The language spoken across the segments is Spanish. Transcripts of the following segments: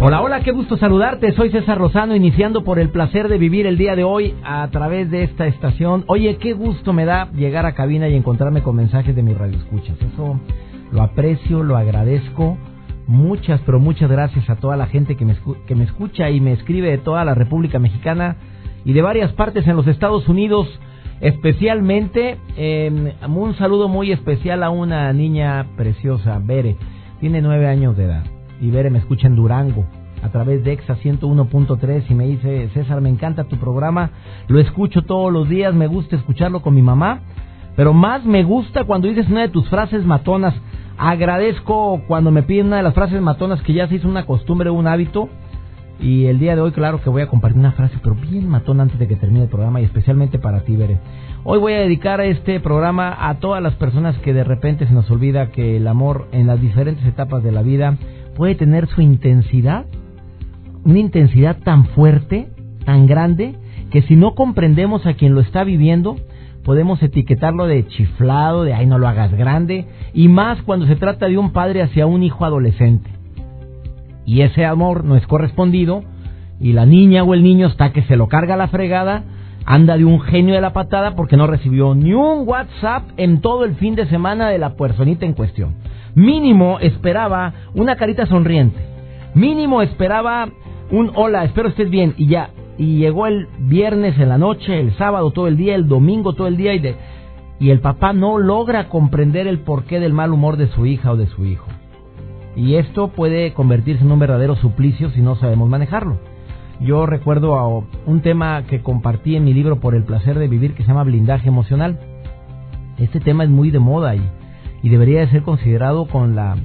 Hola, hola, qué gusto saludarte. Soy César Rosano, iniciando por el placer de vivir el día de hoy a través de esta estación. Oye, qué gusto me da llegar a cabina y encontrarme con mensajes de mis radioescuchas. Eso lo aprecio, lo agradezco. Muchas, pero muchas gracias a toda la gente que me, que me escucha y me escribe de toda la República Mexicana y de varias partes en los Estados Unidos. Especialmente, eh, un saludo muy especial a una niña preciosa, Bere. Tiene nueve años de edad y Bere me escucha en Durango a través de EXA 101.3 y me dice, César, me encanta tu programa, lo escucho todos los días, me gusta escucharlo con mi mamá, pero más me gusta cuando dices una de tus frases matonas. Agradezco cuando me piden una de las frases matonas que ya se hizo una costumbre, un hábito. Y el día de hoy, claro que voy a compartir una frase, pero bien matona antes de que termine el programa y especialmente para ti, Bere. Hoy voy a dedicar este programa a todas las personas que de repente se nos olvida que el amor en las diferentes etapas de la vida puede tener su intensidad, una intensidad tan fuerte, tan grande, que si no comprendemos a quien lo está viviendo, podemos etiquetarlo de chiflado, de ay no lo hagas grande, y más cuando se trata de un padre hacia un hijo adolescente. Y ese amor no es correspondido, y la niña o el niño está que se lo carga la fregada, anda de un genio de la patada porque no recibió ni un WhatsApp en todo el fin de semana de la personita en cuestión. Mínimo esperaba una carita sonriente. Mínimo esperaba un hola, espero estés bien y ya. Y llegó el viernes en la noche, el sábado todo el día, el domingo todo el día y de y el papá no logra comprender el porqué del mal humor de su hija o de su hijo. Y esto puede convertirse en un verdadero suplicio si no sabemos manejarlo. Yo recuerdo a un tema que compartí en mi libro Por el placer de vivir que se llama blindaje emocional. Este tema es muy de moda y y debería de ser considerado con la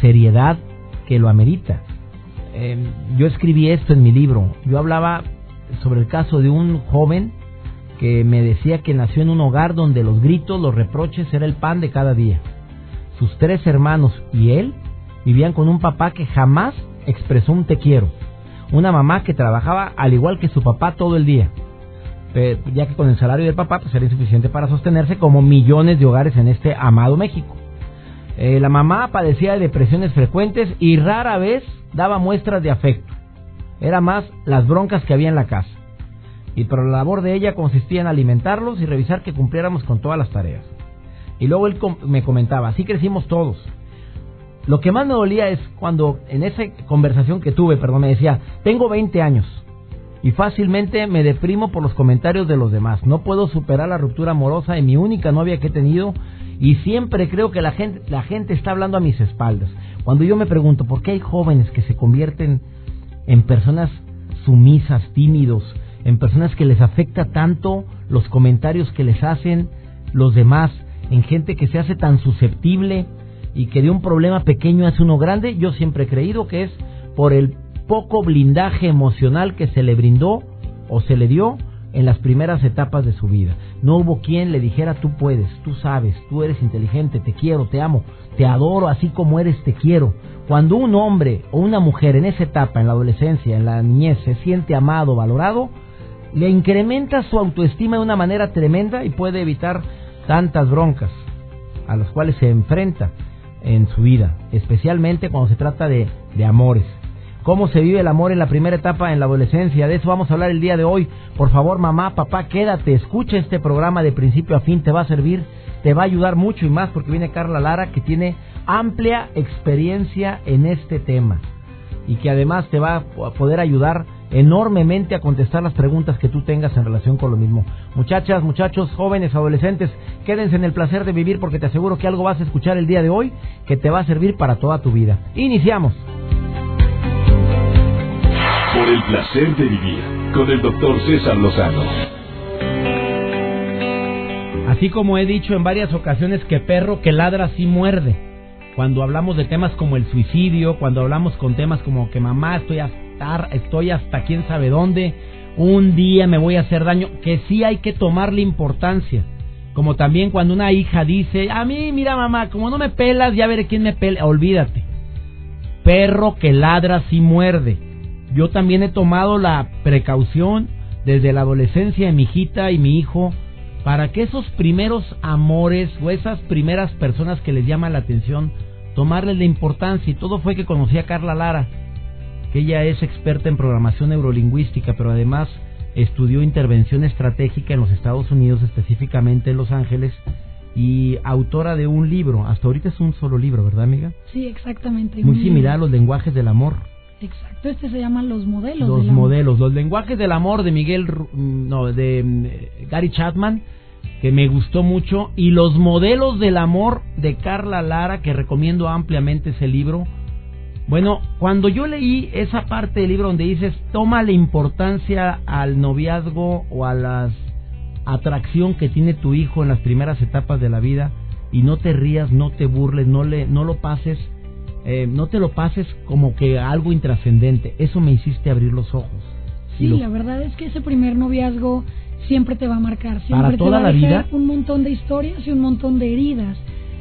seriedad que lo amerita. Em, yo escribí esto en mi libro. Yo hablaba sobre el caso de un joven que me decía que nació en un hogar donde los gritos, los reproches era el pan de cada día. Sus tres hermanos y él vivían con un papá que jamás expresó un te quiero. Una mamá que trabajaba al igual que su papá todo el día. ya que con el salario del papá pues era insuficiente para sostenerse como millones de hogares en este amado México. Eh, la mamá padecía de depresiones frecuentes y rara vez daba muestras de afecto. Era más las broncas que había en la casa. Y pero la labor de ella consistía en alimentarlos y revisar que cumpliéramos con todas las tareas. Y luego él me comentaba, así crecimos todos. Lo que más me dolía es cuando en esa conversación que tuve, perdón, me decía, tengo 20 años y fácilmente me deprimo por los comentarios de los demás. No puedo superar la ruptura amorosa de mi única novia que he tenido y siempre creo que la gente, la gente está hablando a mis espaldas. Cuando yo me pregunto, ¿por qué hay jóvenes que se convierten en personas sumisas, tímidos, en personas que les afecta tanto los comentarios que les hacen los demás, en gente que se hace tan susceptible y que de un problema pequeño hace uno grande? Yo siempre he creído que es por el poco blindaje emocional que se le brindó o se le dio en las primeras etapas de su vida. No hubo quien le dijera tú puedes, tú sabes, tú eres inteligente, te quiero, te amo, te adoro así como eres, te quiero. Cuando un hombre o una mujer en esa etapa, en la adolescencia, en la niñez, se siente amado, valorado, le incrementa su autoestima de una manera tremenda y puede evitar tantas broncas a las cuales se enfrenta en su vida, especialmente cuando se trata de, de amores cómo se vive el amor en la primera etapa en la adolescencia. De eso vamos a hablar el día de hoy. Por favor, mamá, papá, quédate, escucha este programa de principio a fin, te va a servir, te va a ayudar mucho y más porque viene Carla Lara que tiene amplia experiencia en este tema y que además te va a poder ayudar enormemente a contestar las preguntas que tú tengas en relación con lo mismo. Muchachas, muchachos, jóvenes, adolescentes, quédense en el placer de vivir porque te aseguro que algo vas a escuchar el día de hoy que te va a servir para toda tu vida. Iniciamos. Por el placer de vivir con el doctor César Lozano. Así como he dicho en varias ocasiones que perro que ladra sí muerde. cuando hablamos de temas como el suicidio, cuando hablamos con temas como que mamá estoy hasta, estoy hasta quién sabe dónde, un día me voy a hacer daño, que sí hay que tomarle importancia. Como también cuando una hija dice, a mí, mira mamá, como no me pelas, ya veré quién me pela. Olvídate. Perro que ladra sí muerde. Yo también he tomado la precaución desde la adolescencia de mi hijita y mi hijo para que esos primeros amores o esas primeras personas que les llama la atención, tomarles la importancia. Y todo fue que conocí a Carla Lara, que ella es experta en programación neurolingüística, pero además estudió intervención estratégica en los Estados Unidos, específicamente en Los Ángeles, y autora de un libro. Hasta ahorita es un solo libro, ¿verdad, amiga? Sí, exactamente. Muy similar a los lenguajes del amor. Exacto, este se llama Los Modelos. Los Modelos, los lenguajes del amor de Miguel, no, de mm, Gary Chapman, que me gustó mucho, y Los Modelos del Amor de Carla Lara, que recomiendo ampliamente ese libro bueno, cuando yo leí esa parte del libro donde dices, toma la importancia al noviazgo o a la atracción que tiene tu hijo en las primeras etapas de la vida y no te rías, no te burles, no, le, no lo pases, eh, no te lo pases como que algo intrascendente. Eso me hiciste abrir los ojos. Sí, la verdad es que ese primer noviazgo siempre te va a marcar, siempre Para toda te va la vida. un montón de historias y un montón de heridas.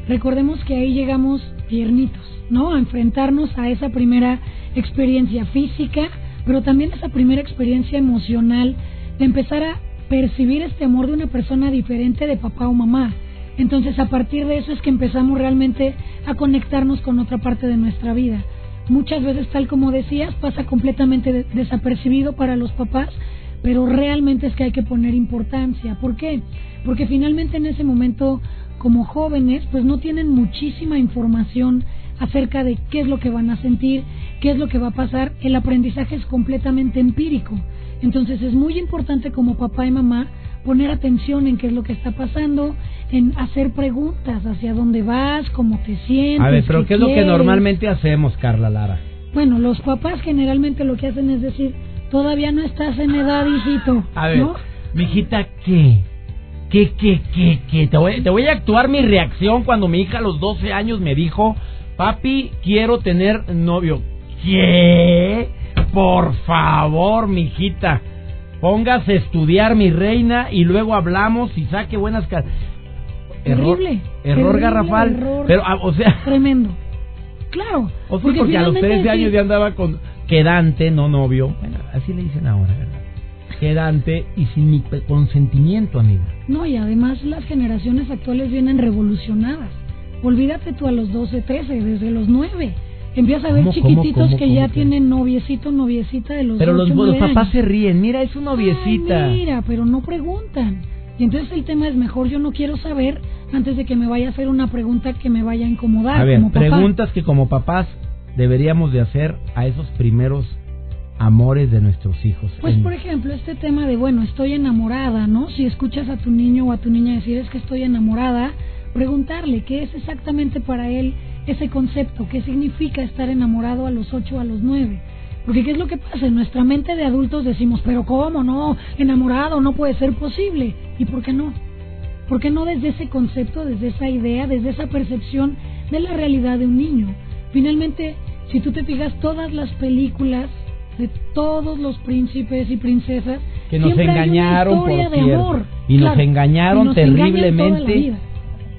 Recordemos que ahí llegamos tiernitos ¿no? A enfrentarnos a esa primera experiencia física, pero también esa primera experiencia emocional de empezar a percibir este amor de una persona diferente de papá o mamá. Entonces a partir de eso es que empezamos realmente a conectarnos con otra parte de nuestra vida. Muchas veces, tal como decías, pasa completamente desapercibido para los papás, pero realmente es que hay que poner importancia. ¿Por qué? Porque finalmente en ese momento, como jóvenes, pues no tienen muchísima información acerca de qué es lo que van a sentir, qué es lo que va a pasar. El aprendizaje es completamente empírico. Entonces es muy importante como papá y mamá poner atención en qué es lo que está pasando, en hacer preguntas hacia dónde vas, cómo te sientes. A ver, pero ¿qué, es lo que normalmente hacemos, Carla Lara? Bueno, los papás generalmente lo que hacen es decir, todavía no estás en edad, hijito. A ver, mijita, ¿qué? ¿Qué, qué, qué, qué? Te voy, te voy a actuar mi reacción cuando mi hija a los 12 años me dijo, Papi, quiero tener novio. ¿Qué? Por favor, mijita. Póngase a estudiar, mi reina, y luego hablamos y saque buenas... Error, error garrafal. pero, ah, o sea... Tremendo. Claro. O sea, porque, a los 13 años ya andaba con quedante, no novio. Bueno, así le dicen ahora, ¿verdad? Quedante y sin mi consentimiento, amiga. No, y además las generaciones actuales vienen revolucionadas. Olvídate tú a los 12, 13, desde los 9. Empiezas a ver chiquititos que ya tienen noviecito, noviecita de los Pero los, los papás se ríen, mira, es su noviecita. mira, pero no preguntan. Y entonces el tema es mejor, yo no quiero saber antes de que me vaya a hacer una pregunta que me vaya a incomodar. A ver, preguntas que como papás deberíamos de hacer a esos primeros amores de nuestros hijos. Pues por ejemplo, este tema de, bueno, estoy enamorada, ¿no? Si escuchas a tu niño o a tu niña decir es que estoy enamorada, preguntarle qué es exactamente para él ese concepto, qué significa estar enamorado a los 8 o a los 9. Porque qué es lo que pasa, en nuestra mente de adultos decimos, pero ¿cómo no? Enamorado no puede ser posible. ¿Y por qué no? ¿Por qué no desde ese concepto, desde esa idea, desde esa percepción de la realidad de un niño? Finalmente, si tú te fijas, todas las películas de todos los príncipes y princesas que nos engañaron por de amor. y nos engañaron terriblemente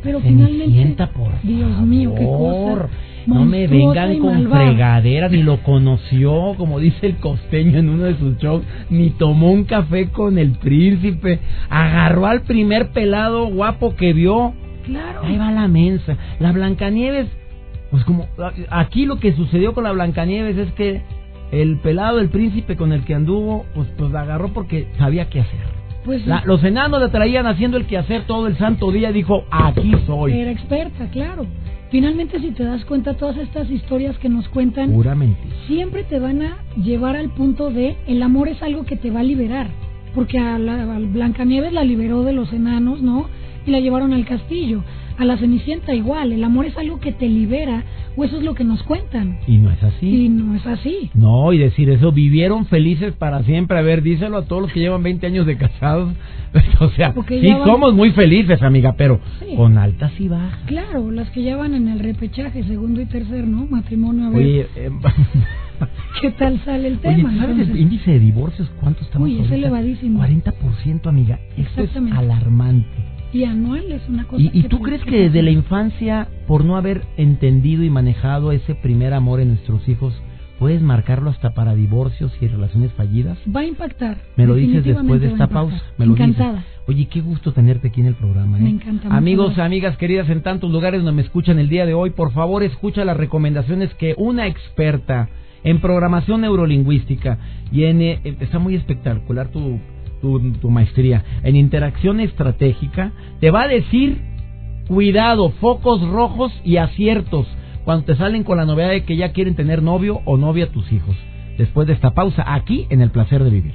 pero finalmente, por Dios mío, qué cosa. No me vengan con fregaderas, ni lo conoció, como dice el costeño en uno de sus shows, ni tomó un café con el príncipe, agarró al primer pelado guapo que vio. Claro. Ahí va la mensa. La Blancanieves, pues como aquí lo que sucedió con la Blancanieves es que el pelado, el príncipe con el que anduvo, pues, pues la agarró porque sabía qué hacer. Pues los enanos la traían haciendo el quehacer todo el santo día. Dijo, aquí soy. Era experta, claro. Finalmente, si te das cuenta, todas estas historias que nos cuentan, Puramente. siempre te van a llevar al punto de el amor es algo que te va a liberar. Porque a, la, Blancanieves la liberó de los enanos, ¿no? Y la llevaron al castillo. A la Cenicienta igual. El amor es algo que te libera O eso es lo que nos cuentan. Y no es así. Y no es así. No, y decir eso, vivieron felices para siempre. A ver, díselo a todos los que llevan 20 años de casados. o sea, sí, somos muy felices, amiga, pero con altas y bajas. Claro, las que ya van en el repechaje, segundo y tercer, ¿no? Matrimonio, a ver. Oye, eh, ¿Qué tal sale el tema? Oye, ¿sabes el índice de divorcios cuánto estamos Uy, es elevadísimo. 40%, amiga. Esto es alarmante. Y anual es una cosa. ¿Y, tú crees que desde la infancia, por no haber entendido y manejado ese primer amor en nuestros hijos, puedes marcarlo hasta para divorcios y relaciones fallidas? Va a impactar. Me lo dices después de esta pausa. Me lo Encantada. Oye, qué gusto tenerte aquí en el programa. ¿eh? Me encanta. Amigos, amigas queridas en tantos lugares donde me escuchan el día de hoy, por favor escucha las recomendaciones que una experta en programación neurolingüística y en... Eh, está muy espectacular tu tu, maestría en interacción estratégica, te va a decir, cuidado, focos rojos y aciertos cuando te salen con la novedad de que ya quieren tener novio o novia tus hijos. Después de esta pausa, aquí en el placer de vivir.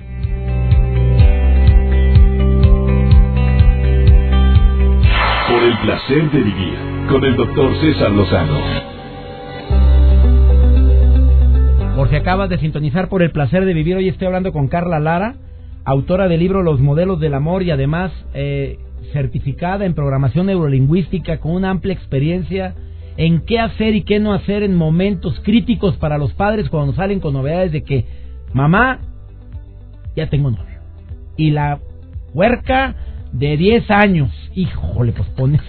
Por el placer de vivir con el doctor César Lozano. Por si acabas de sintonizar por el placer de vivir, hoy estoy hablando con Carla Lara autora del libro Los modelos del amor y además eh, certificada en programación neurolingüística con una amplia experiencia en qué hacer y qué no hacer en momentos críticos para los padres cuando salen con novedades de que mamá ya tengo novio y la huerca de 10 años híjole pues pones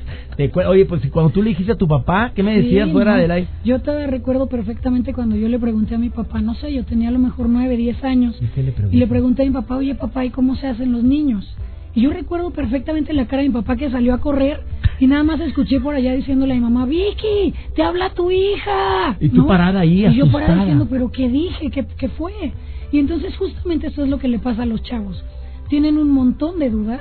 Oye, pues cuando tú le dijiste a tu papá, ¿qué me decías fuera del aire? Yo te recuerdo perfectamente cuando yo le pregunté a mi papá, no sé, yo tenía a lo mejor nueve, diez años. ¿Y, le, y le pregunté a mi papá, oye papá, ¿y cómo se hacen los niños? Y yo recuerdo perfectamente la cara de mi papá que salió a correr y nada más escuché por allá diciéndole a mi mamá, Vicky, te habla tu hija. Y tú parada ahí, Y yo parada diciendo, pero ¿qué dije? ¿Qué, ¿Qué fue? Y entonces justamente eso es lo que le pasa a los chavos. Tienen un montón de dudas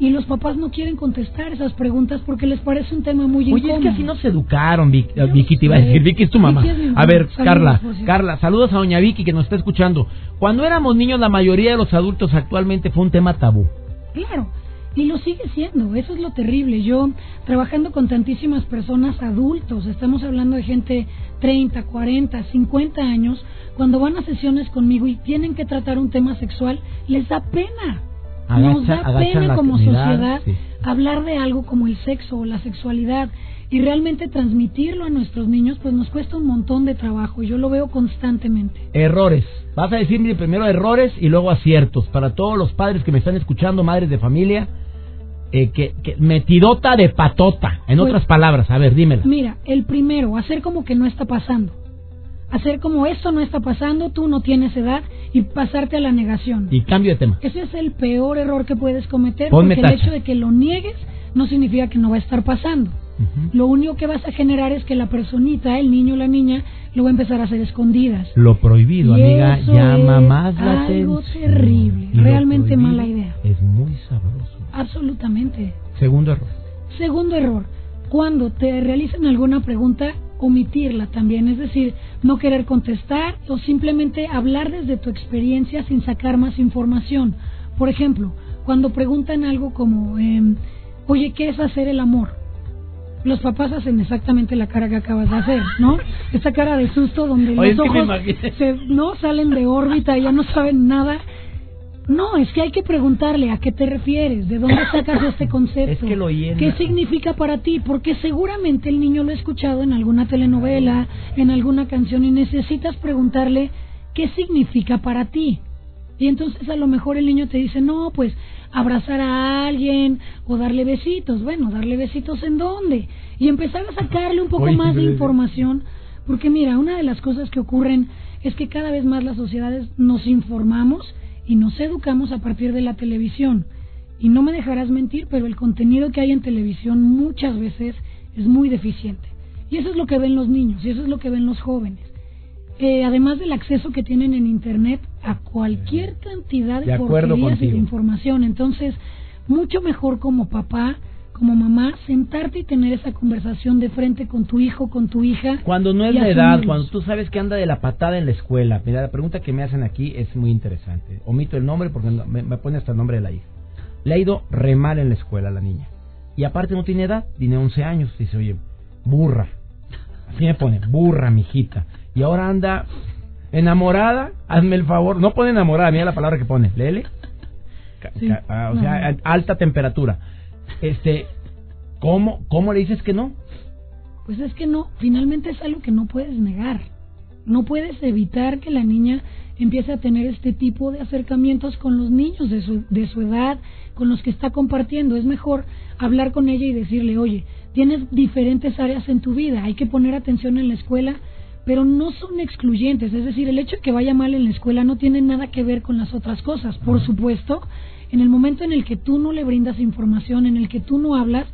y los papás no quieren contestar esas preguntas porque les parece un tema muy incómodo. Oye, es que así nos educaron, Vicky, Vicky te iba a decir, Vicky es tu mamá. a ver, Carla, Carla, saludos a doña Vicky que nos está escuchando. Cuando éramos niños la mayoría de los adultos actualmente fue un tema tabú. Claro, y lo sigue siendo, eso es lo terrible. Yo, trabajando con tantísimas personas adultos, estamos hablando de gente 30, 40, 50 años, cuando van a sesiones conmigo y tienen que tratar un tema sexual, les da pena nos da pena como sociedad hablar de algo como el sexo o la sexualidad y realmente transmitirlo a nuestros niños, pues nos cuesta un montón de trabajo. Yo lo veo constantemente. Errores. Vas a decirme primero errores y luego aciertos. Para todos los padres que me están escuchando, madres de familia, eh, que, metidota de patota. En pues otras palabras, a ver, dímela. Mira, el primero, hacer como que no está pasando hacer como esto no está pasando, tú no tienes edad y pasarte a la negación. Y cambio de tema. Ese es el peor error que puedes cometer porque el hecho de que lo niegues no significa que no va a estar pasando. Lo único que vas a generar es que la personita, el niño o la niña, lo va a empezar a hacer escondidas. Lo prohibido, amiga, llama más la algo terrible, realmente mala idea. Es muy sabroso. Absolutamente. Segundo error. Segundo error. Cuando te realizan alguna pregunta, omitirla también, es decir, no querer contestar o simplemente hablar desde tu experiencia sin sacar más información. Por ejemplo, cuando preguntan algo como, eh, oye, ¿qué es hacer el amor? Los papás hacen exactamente la cara que acabas de hacer, ¿no? Esa cara de susto donde los ojos se, no salen de órbita, y ya no saben nada no, es que hay que preguntarle a qué te refieres, de dónde sacas este concepto, qué significa para ti, porque seguramente el niño lo ha escuchado en alguna telenovela, en alguna canción y necesitas preguntarle qué significa para ti. Y entonces a lo mejor el niño te dice, no, pues abrazar a alguien o darle besitos. Bueno, darle besitos en dónde? Y empezar a sacarle un poco más de información, porque mira, una de las cosas que ocurren es que cada vez más las sociedades nos informamos y nos educamos a partir de la televisión. Y no me dejarás mentir, pero el contenido que hay en televisión muchas veces es muy deficiente. Y eso es lo que ven los niños, y eso es lo que ven los jóvenes. Eh, además del acceso que tienen en Internet a cualquier cantidad de, de y de información. Entonces, mucho mejor como papá como mamá, sentarte y tener esa conversación de frente con tu hijo, con tu hija. Cuando no es la edad, cuando tú sabes que anda de la patada en la escuela. Mira, la pregunta que me hacen aquí es muy interesante. Omito el nombre porque me, pone hasta el nombre de la hija. Le ha ido re mal en la escuela la niña. Y aparte no tiene edad, tiene 11 años. Dice, oye, burra. Así me pone, burra, mijita. Y ahora anda enamorada, hazme el favor. No pone enamorada, mira la palabra que pone, lele. Ah, o sea, alta temperatura. Este, ¿cómo, ¿cómo le dices que no? Pues es que no, finalmente es algo que no puedes negar. No puedes evitar que la niña empiece a tener este tipo de acercamientos con los niños de su, de su edad, con los que está compartiendo. Es mejor hablar con ella y decirle, oye, tienes diferentes áreas en tu vida, hay que poner atención en la escuela, pero no son excluyentes. Es decir, el hecho de que vaya mal en la escuela no tiene nada que ver con las otras cosas. Por supuesto, en el momento en el que tú no le brindas información, en el que tú no hablas,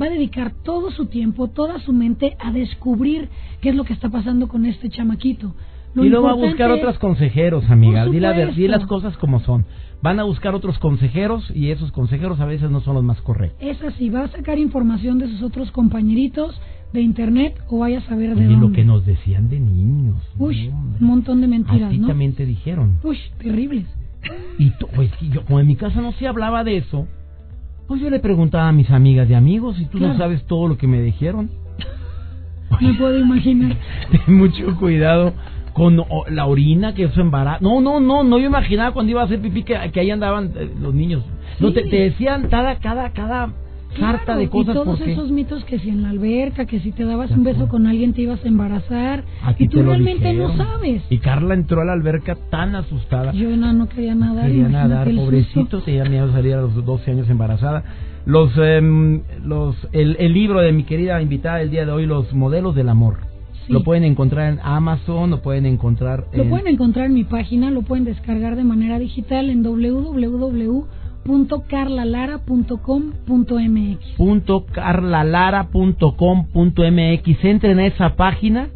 va a dedicar todo su tiempo, toda su mente a descubrir qué es lo que está pasando con este chamaquito. y luego va a buscar otros consejeros, amiga. Dile, las cosas como son. Van a buscar otros consejeros y esos consejeros a veces no son los más correctos. Es así, va a sacar información de sus otros compañeritos de internet o vaya a saber de dónde. lo que nos decían de niños. Uy, un montón de mentiras, Así también te dijeron. Uy, terribles. Y pues yo, como en mi casa no se hablaba de eso, pues yo le preguntaba a mis amigas y amigos y tú no sabes todo lo que me dijeron. Me puedo imaginar. Ten mucho cuidado con la orina que eso embarazo. No, no, no, no yo imaginaba cuando iba a hacer pipí que, ahí andaban eh, los niños. No, te, te, decían cada, cada, cada Carta de cosas. Y todos esos mitos que si en la alberca, que si te dabas un beso con alguien te ibas a embarazar. y tú realmente no sabes. Y Carla entró a la alberca tan asustada. Yo no, no quería nadar. quería nadar, pobrecito. Tenía miedo salir a los 12 años embarazada. Los, eh, los, el, el libro de mi querida invitada el día de hoy, Los modelos del amor. Lo pueden encontrar en Amazon, lo pueden encontrar Lo pueden encontrar en mi página, lo pueden descargar de manera digital en www Punto carlalara.com.mx Entren a esa página.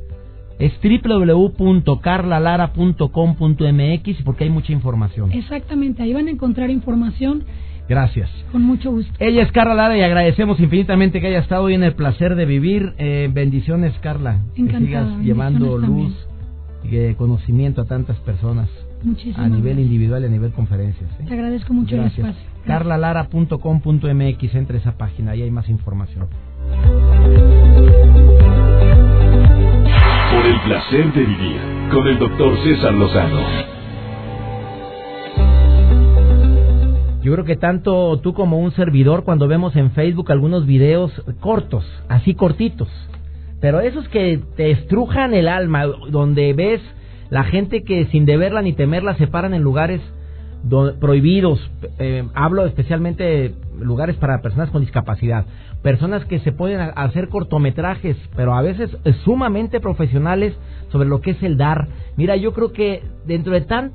Es www.carlalara.com.mx porque hay mucha información. Exactamente, ahí van a encontrar información. Gracias. Con mucho gusto. Ella es Carla Lara y agradecemos infinitamente que haya estado hoy en el placer de vivir. Eh, bendiciones, Carla. Encantada, que sigas llevando luz y conocimiento a tantas personas a nivel individual y a nivel conferencias. ¿eh? Te agradezco mucho el espacio. carlalara.com.mx, entre esa página, ahí hay más información. Por el placer de vivir con el doctor César Lozano. Yo creo que tanto tú como un servidor cuando vemos en Facebook algunos videos cortos, así cortitos, pero esos que te estrujan el alma, donde ves la gente que sin deberla ni temerla se paran en lugares prohibidos, eh, hablo especialmente de lugares para personas con discapacidad, personas que se pueden hacer cortometrajes, pero a veces sumamente profesionales sobre lo que es el dar. Mira, yo creo que dentro de tan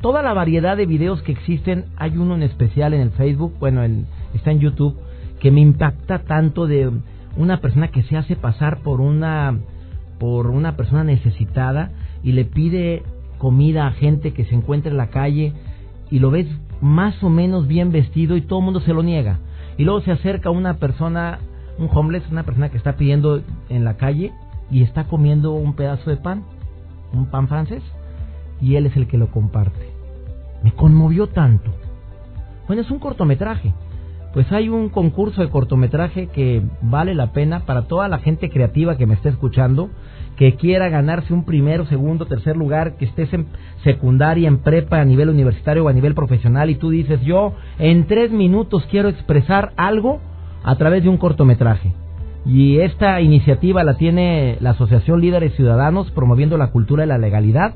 toda la variedad de videos que existen, hay uno en especial en el Facebook, bueno, está en YouTube, que me impacta tanto de una persona que se hace pasar por una por una persona necesitada y le pide comida a gente que se encuentra en la calle y lo ves más o menos bien vestido y todo el mundo se lo niega. Y luego se acerca una persona, un homeless, una persona que está pidiendo en la calle y está comiendo un pedazo de pan, un pan francés, y él es el que lo comparte. Me conmovió tanto. Bueno, es un cortometraje. Pues hay un concurso de cortometraje que vale la pena para toda la gente creativa que me está escuchando que quiera ganarse un primero, segundo, tercer lugar, que estés en secundaria, en prepa, a nivel universitario o a nivel profesional y tú dices, yo en tres minutos quiero expresar algo a través de un cortometraje. Y esta iniciativa la tiene la Asociación Líderes Ciudadanos promoviendo la cultura y la legalidad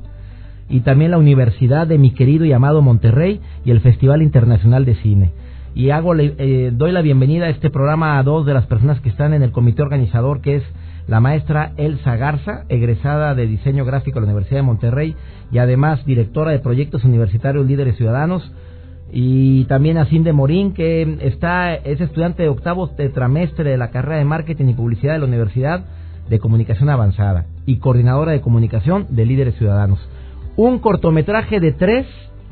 y también la Universidad de mi querido y amado Monterrey y el Festival Internacional de Cine. Y hago, eh, doy la bienvenida a este programa a dos de las personas que están en el comité organizador, que es la maestra Elsa Garza, egresada de diseño gráfico de la Universidad de Monterrey y además directora de proyectos universitarios líderes ciudadanos. Y también a Cinde Morín, que está, es estudiante de octavo tetramestre de la carrera de marketing y publicidad de la Universidad de Comunicación Avanzada y coordinadora de comunicación de líderes ciudadanos. Un cortometraje de tres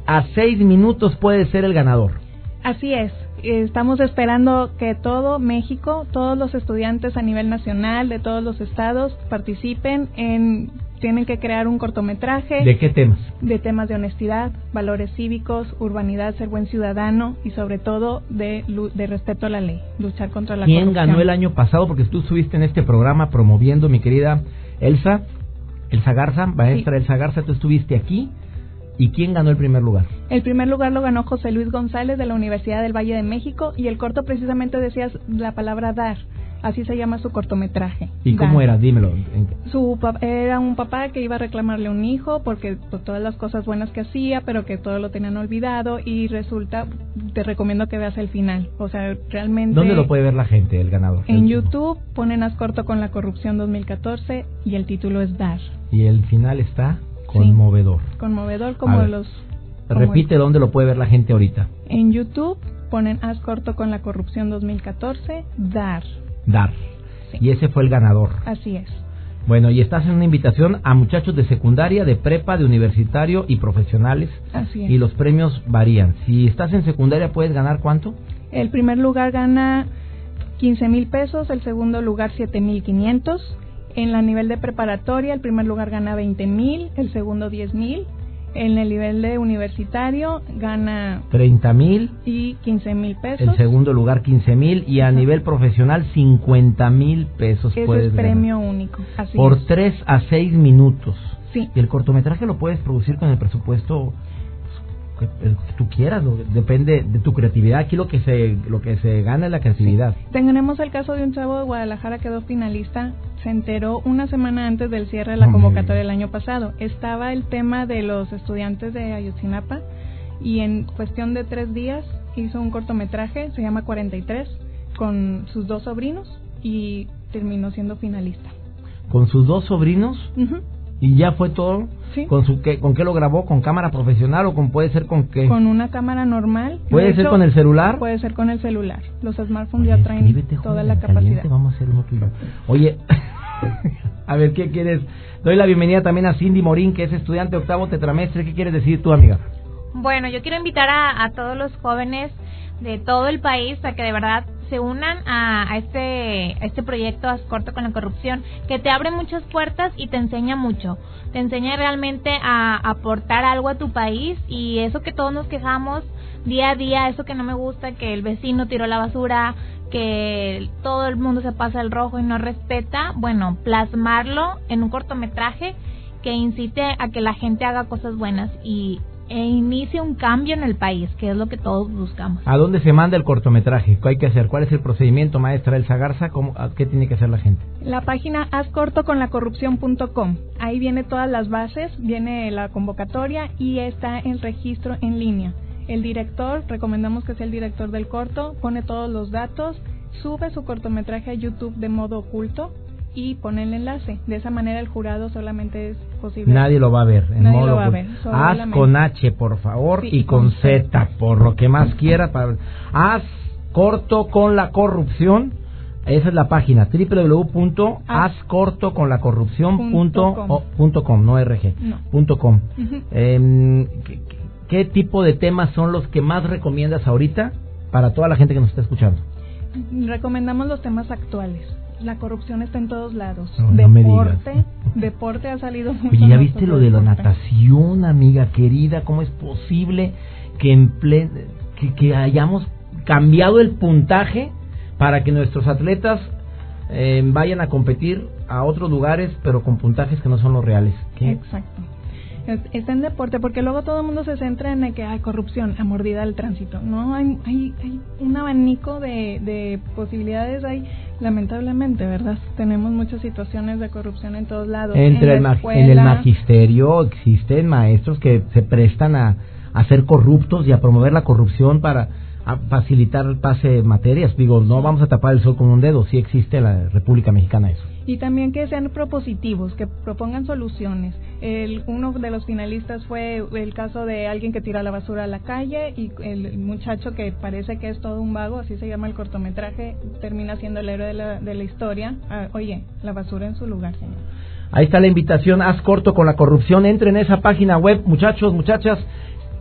a seis minutos puede ser el ganador. Así es estamos esperando que todo México, todos los estudiantes a nivel nacional de todos los estados participen en tienen que crear un cortometraje. ¿De qué temas? De temas de honestidad, valores cívicos, urbanidad, ser buen ciudadano y sobre todo de, de respeto a la ley, luchar contra la ¿Quién ganó el año pasado? Porque tú estuviste en este programa promoviendo, mi querida Elsa, Elsa Garza, maestra Elsa Garza, tú estuviste aquí. ¿Y quién ganó el primer lugar? El primer lugar lo ganó José Luis González de la Universidad del Valle de México y el corto precisamente decía la palabra dar. Así se llama su cortometraje. ¿Y cómo era? Dímelo. Su era un papá que iba a reclamarle un hijo porque por todas las cosas buenas que hacía, pero que todo lo tenían olvidado y resulta, te recomiendo que veas el final. O sea, realmente... ¿Dónde lo puede ver la gente, el ganador? En YouTube ponen As corto con la corrupción 2014 y el título es Dar. ¿Y el final está? Conmovedor. conmovedor como los... Repite dónde lo puede ver la gente ahorita. En YouTube ponen As corto con la corrupción 2014, Dar. Dar. Y ese fue el ganador. Así es. Bueno, y estás en una invitación a muchachos de secundaria, de prepa, de universitario y profesionales. Así es. Y los premios varían. Si estás en secundaria, ¿puedes ganar cuánto? El primer lugar gana 15 mil pesos, el segundo lugar 7 mil 500. En la nivel de preparatoria, el primer lugar gana 20 mil, el segundo 10 mil en el nivel de universitario gana 30 mil y 15 mil pesos. El segundo lugar 15 mil y a nivel profesional 50 mil pesos. Ese es premio único. Así Por 3 a 6 minutos. Sí. Y el cortometraje lo puedes producir con el presupuesto que, tú quieras, depende de tu creatividad. Aquí lo que se lo que se gana es la creatividad. Tenemos el caso de un chavo de Guadalajara que quedó finalista, se enteró una semana antes del cierre de la convocatoria del año pasado. Estaba el tema de los estudiantes de Ayotzinapa y en cuestión de tres días hizo un cortometraje, se llama 43, con sus dos sobrinos y terminó siendo finalista. ¿Con sus dos sobrinos? Y ya fue todo. ¿Con, su, qué, ¿Con qué lo grabó? ¿Con cámara profesional o con puede ser con qué? Con una cámara normal. ¿Puede ser con el celular? Puede ser con el celular. Los smartphones ya traen toda la capacidad. Vamos a hacer uno tuyo. Oye, a ver, ¿qué quieres? Doy la bienvenida también a Cindy Morín, que es estudiante octavo tetramestre. ¿Qué quieres decir tú, amiga? Bueno, yo quiero invitar a, a todos los jóvenes de todo el país a que de verdad se unan a, este, este proyecto Ascorto con la corrupción, que te abre muchas puertas y te enseña mucho. Te enseña realmente a aportar algo a tu país y eso que todos nos quejamos día a día, eso que no me gusta, que el vecino tiró la basura, que todo el mundo se pasa el rojo y no respeta, bueno, plasmarlo en un cortometraje que incite a que la gente haga cosas buenas y e inicie un cambio en el país, que es lo que todos buscamos. ¿A dónde se manda el cortometraje? ¿Qué hay que hacer? ¿Cuál es el procedimiento, maestra Elsa Garza? ¿Cómo, ¿Qué tiene que hacer la gente? La página ascortoconlacorrupción.com. Ahí viene todas las bases, viene la convocatoria y está el registro en línea. El director, recomendamos que sea el director del corto, pone todos los datos, sube su cortometraje a YouTube de modo oculto y pone el enlace. De esa manera el jurado solamente es posible. Nadie lo va a ver. En Nadie modo lo va a ver. Haz con H, por favor, y, con, Z, por lo que más quieras. Para... Haz corto con la corrupción. Esa es la página www.hazcortoconlacorrupción.com, no RG, punto com. Em, ¿qué, ¿Qué tipo de temas son los que más recomiendas ahorita para toda la gente que nos está escuchando? Recomendamos los temas actuales la corrupción está en todos lados. deporte, deporte ha salido mucho. Oye, ¿ya viste lo de la natación, amiga querida? ¿Cómo es posible que, en que, hayamos cambiado el puntaje para que nuestros atletas eh, vayan a competir a otros lugares, pero con puntajes que no son los reales? Exacto está en deporte, porque luego todo el mundo se centra en que hay corrupción, a mordida del tránsito. No, hay, hay, hay un abanico de, de posibilidades, hay lamentablemente, ¿verdad? Tenemos muchas situaciones de corrupción en todos lados. Entre en, el, en el magisterio existen maestros que se prestan a, a ser corruptos y a promover la corrupción para a facilitar el pase de materias. Digo, no vamos a tapar el sol con un dedo, sí existe en la República Mexicana eso. Y también que sean propositivos, que propongan soluciones. El, uno de los finalistas fue el caso de alguien que tira la basura a la calle y el muchacho que parece que es todo un vago, así se llama el cortometraje, termina siendo el héroe de la, de la historia. Ah, oye, la basura en su lugar, señor. Ahí está la invitación, haz corto con la corrupción. Entre en esa página web, muchachos, muchachas.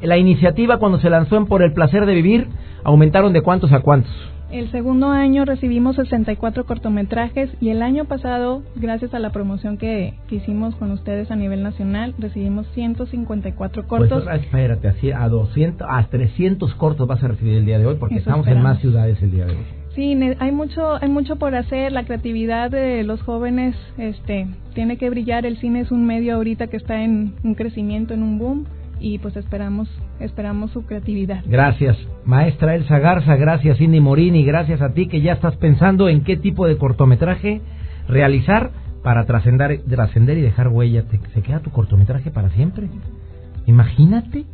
La iniciativa cuando se lanzó en Por el Placer de Vivir, aumentaron de cuántos a cuántos. El segundo año recibimos 64 cortometrajes y el año pasado, gracias a la promoción que, hicimos con ustedes a nivel nacional, recibimos 154 pues, cortos. Pues espérate, así a 200, a 300 cortos vas a recibir el día de hoy porque estamos en más ciudades el día de hoy. Sí, hay mucho, hay mucho por hacer. La creatividad de los jóvenes, este, tiene que brillar. El cine es un medio ahorita que está en un crecimiento, en un boom, y pues esperamos, esperamos su creatividad. Gracias, maestra Elsa Garza. Gracias, Cindy Morini. Gracias a ti que ya estás pensando en qué tipo de cortometraje realizar para trascender, trascender y dejar huella. ¿Se queda tu cortometraje para siempre? Imagínate.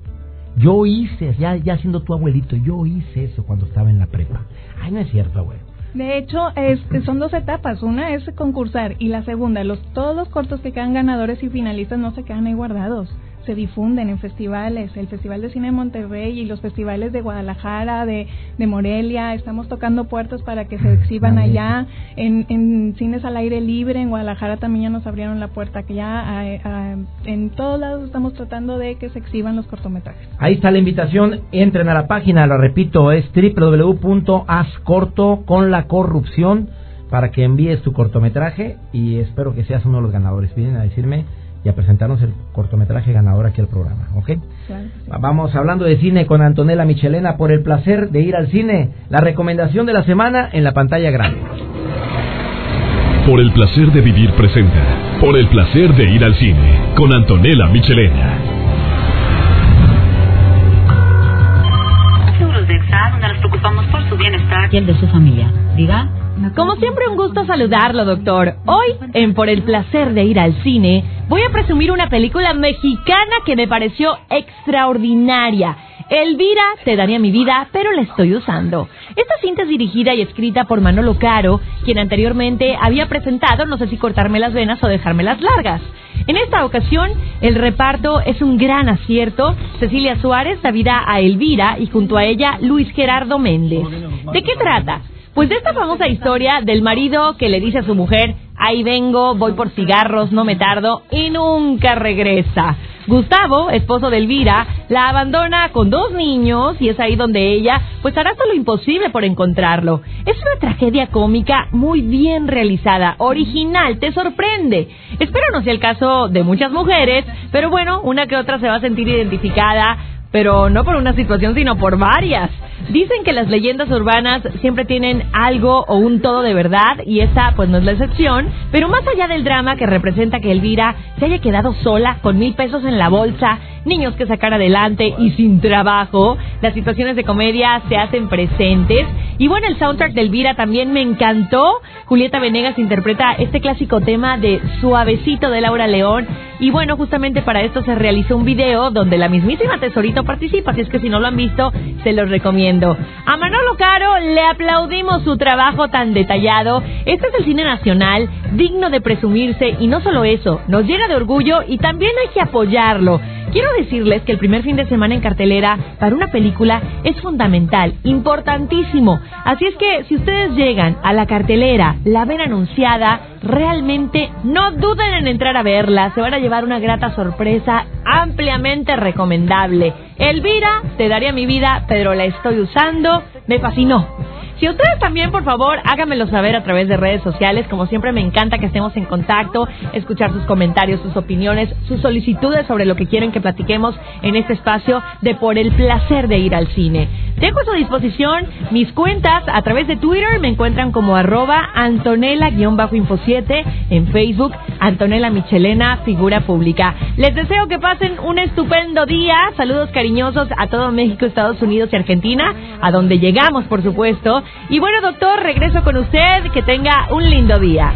Yo hice, ya, ya siendo tu abuelito, yo hice eso cuando estaba en la prepa. Ay, no es cierto, abuelo. De hecho, es, son dos etapas. Una es concursar y la segunda, los todos los cortos que quedan ganadores y finalistas no se quedan ahí guardados se difunden en festivales, el Festival de Cine de Monterrey y los festivales de Guadalajara, de, de Morelia, estamos tocando puertos para que se exhiban allá, en, en, cines al aire libre, en Guadalajara también ya nos abrieron la puerta, que ya en todos lados estamos tratando de que se exhiban los cortometrajes. Ahí está la invitación, entren a la página, lo repito, es www.ascorto con la corrupción para que envíes tu cortometraje y espero que seas uno de los ganadores. Vienen a decirme y a presentarnos el cortometraje ganador aquí al programa, ¿ok? Vamos hablando de cine con Antonella Michelena por el placer de ir al cine. La recomendación de la semana en la pantalla grande. Por el placer de vivir presenta. Por el placer de ir al cine con Antonella Michelena. Seguros de EXA, donde nos preocupamos por su bienestar y el de su familia. Diga. Como siempre, un gusto saludarlo, doctor. Hoy, en Por el placer de ir al cine, voy a presumir una película mexicana que me pareció extraordinaria. Elvira, te daría mi vida, pero la estoy usando. Esta cinta es dirigida y escrita por Manolo Caro, quien anteriormente había presentado No sé si cortarme las venas o dejarme las largas. En esta ocasión, el reparto es un gran acierto. Cecilia Suárez da vida a Elvira y junto a ella Luis Gerardo Méndez. ¿De qué trata? Pues de esta famosa historia del marido que le dice a su mujer, ahí vengo, voy por cigarros, no me tardo, y nunca regresa. Gustavo, esposo de Elvira, la abandona con dos niños y es ahí donde ella pues hará todo lo imposible por encontrarlo. Es una tragedia cómica muy bien realizada, original, te sorprende. Espero no sea el caso de muchas mujeres, pero bueno, una que otra se va a sentir identificada pero no por una situación, sino por varias. Dicen que las leyendas urbanas siempre tienen algo o un todo de verdad y esta pues no es la excepción, pero más allá del drama que representa que Elvira se haya quedado sola con mil pesos en la bolsa, niños que sacar adelante y sin trabajo, las situaciones de comedia se hacen presentes y bueno, el soundtrack de Elvira también me encantó. Julieta Venegas interpreta este clásico tema de Suavecito de Laura León y bueno, justamente para esto se realizó un video donde la mismísima Tesorito participa, así es que si no lo han visto, se los recomiendo. A Manolo Caro le aplaudimos su trabajo tan detallado. Este es el cine nacional, digno de presumirse y no solo eso, nos llena de orgullo y también hay que apoyarlo. Quiero decirles que el primer fin de semana en cartelera para una película es fundamental, importantísimo. Así es que si ustedes llegan a la cartelera, la ven anunciada, realmente no duden en entrar a verla. Se van llevar una grata sorpresa ampliamente recomendable. Elvira, te daría mi vida, pero la estoy usando. Me fascinó. Si ustedes también, por favor, háganmelo saber a través de redes sociales. Como siempre, me encanta que estemos en contacto, escuchar sus comentarios, sus opiniones, sus solicitudes sobre lo que quieren que platiquemos en este espacio de Por el placer de ir al cine. Dejo a su disposición mis cuentas a través de Twitter. Me encuentran como arroba Antonella-info7 en Facebook, Antonella Michelena, figura pública. Les deseo que pasen un estupendo día. Saludos cariñosos a todo México, Estados Unidos y Argentina, a donde llegamos, por supuesto. Y bueno, doctor, regreso con usted. Que tenga un lindo día.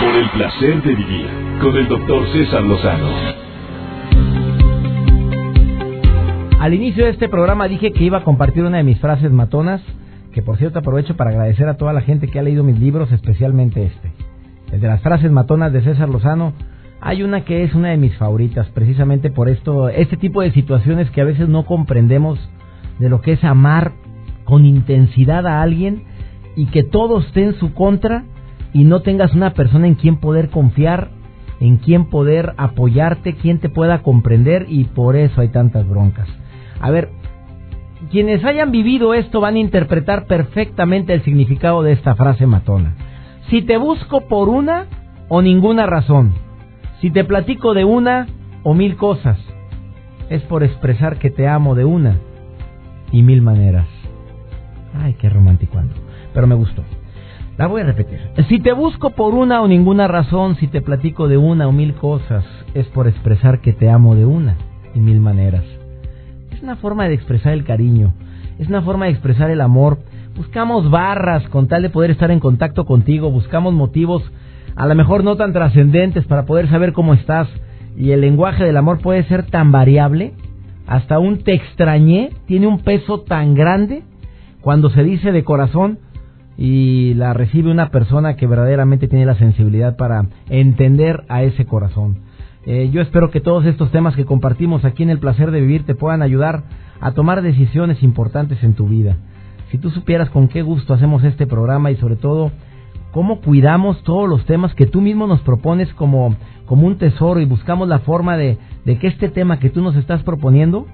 Por el placer de vivir con el doctor César Lozano. Al inicio de este programa dije que iba a compartir una de mis frases matonas, que por cierto aprovecho para agradecer a toda la gente que ha leído mis libros, especialmente este. Desde las frases matonas de César Lozano, hay una que es una de mis favoritas, precisamente por esto, este tipo de situaciones que a veces no comprendemos de lo que es amar con intensidad a alguien y que todo esté en su contra y no tengas una persona en quien poder confiar, en quien poder apoyarte, quien te pueda comprender y por eso hay tantas broncas. A ver, quienes hayan vivido esto van a interpretar perfectamente el significado de esta frase matona. Si te busco por una o ninguna razón, si te platico de una o mil cosas, es por expresar que te amo de una y mil maneras. Ay, qué romántico pero me gustó. La voy a repetir. Si te busco por una o ninguna razón, si te platico de una o mil cosas, es por expresar que te amo de una y mil maneras. Es una forma de expresar el cariño, es una forma de expresar el amor. Buscamos barras con tal de poder estar en contacto contigo, buscamos motivos a lo mejor no tan trascendentes para poder saber cómo estás. Y el lenguaje del amor puede ser tan variable, hasta un te extrañé tiene un peso tan grande cuando se dice de corazón y la recibe una persona que verdaderamente tiene la sensibilidad para entender a ese corazón. Eh, yo espero que todos estos temas que compartimos aquí en el placer de vivir te puedan ayudar a tomar decisiones importantes en tu vida. Si tú supieras con qué gusto hacemos este programa y sobre todo cómo cuidamos todos los temas que tú mismo nos propones como, como un tesoro y buscamos la forma de, que este tema que tú nos estás proponiendo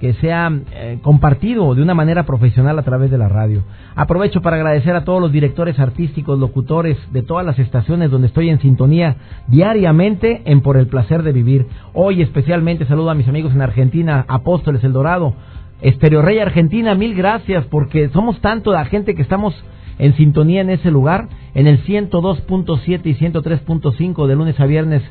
que sea eh, compartido de una manera profesional a través de la radio. Aprovecho para agradecer a todos los directores artísticos, locutores de todas las estaciones donde estoy en sintonía diariamente en Por el Placer de Vivir. Hoy especialmente saludo a mis amigos en Argentina, Apóstoles El Dorado, Estereo Rey Argentina, mil gracias porque somos tanto la gente que estamos en sintonía en ese lugar, en el 102.7 y 103.5 de lunes a viernes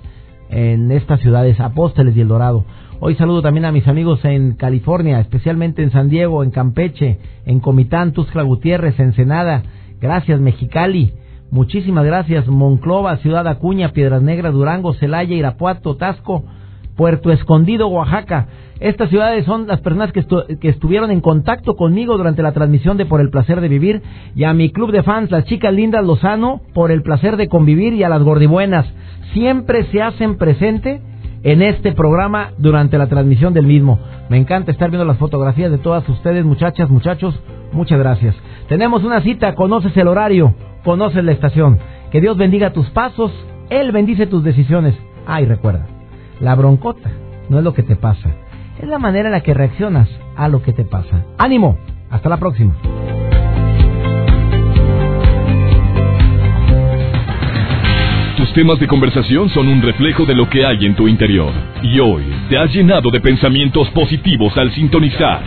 en estas ciudades, Apóstoles y El Dorado. Hoy saludo también a mis amigos en California, especialmente en San Diego, en Campeche, en Comitán, Tuxtla Gutiérrez, Ensenada. Gracias, Mexicali. Muchísimas gracias, Monclova, Ciudad Acuña, Piedras Negras, Durango, Celaya, Irapuato, Tasco, Puerto Escondido, Oaxaca. Estas ciudades son las personas que, estuvieron en contacto conmigo durante la transmisión de Por el Placer de Vivir y a mi club de fans, las chicas lindas Lozano, por el placer de convivir y a las gordibuenas. Siempre se hacen presente en este programa durante la transmisión del mismo. Me encanta estar viendo las fotografías de todas ustedes, muchachas, muchachos. Muchas gracias. Tenemos una cita, conoces el horario, conoces la estación. Que Dios bendiga tus pasos, Él bendice tus decisiones. Ay, recuerda, la broncota no es lo que te pasa, es la manera en la que reaccionas a lo que te pasa. Ánimo, hasta la próxima. Tus temas de conversación son un reflejo de lo que hay en tu interior. Y hoy te has llenado de pensamientos positivos al sintonizar.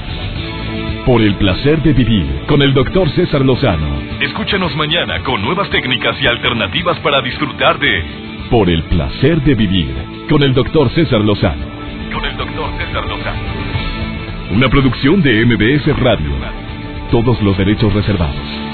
Por el placer de vivir con el doctor César Lozano. Escúchanos mañana con nuevas técnicas y alternativas para disfrutar de Por el placer de vivir con el doctor César Lozano. Con el doctor César Lozano. Una producción de MBS Radio. Todos los derechos reservados.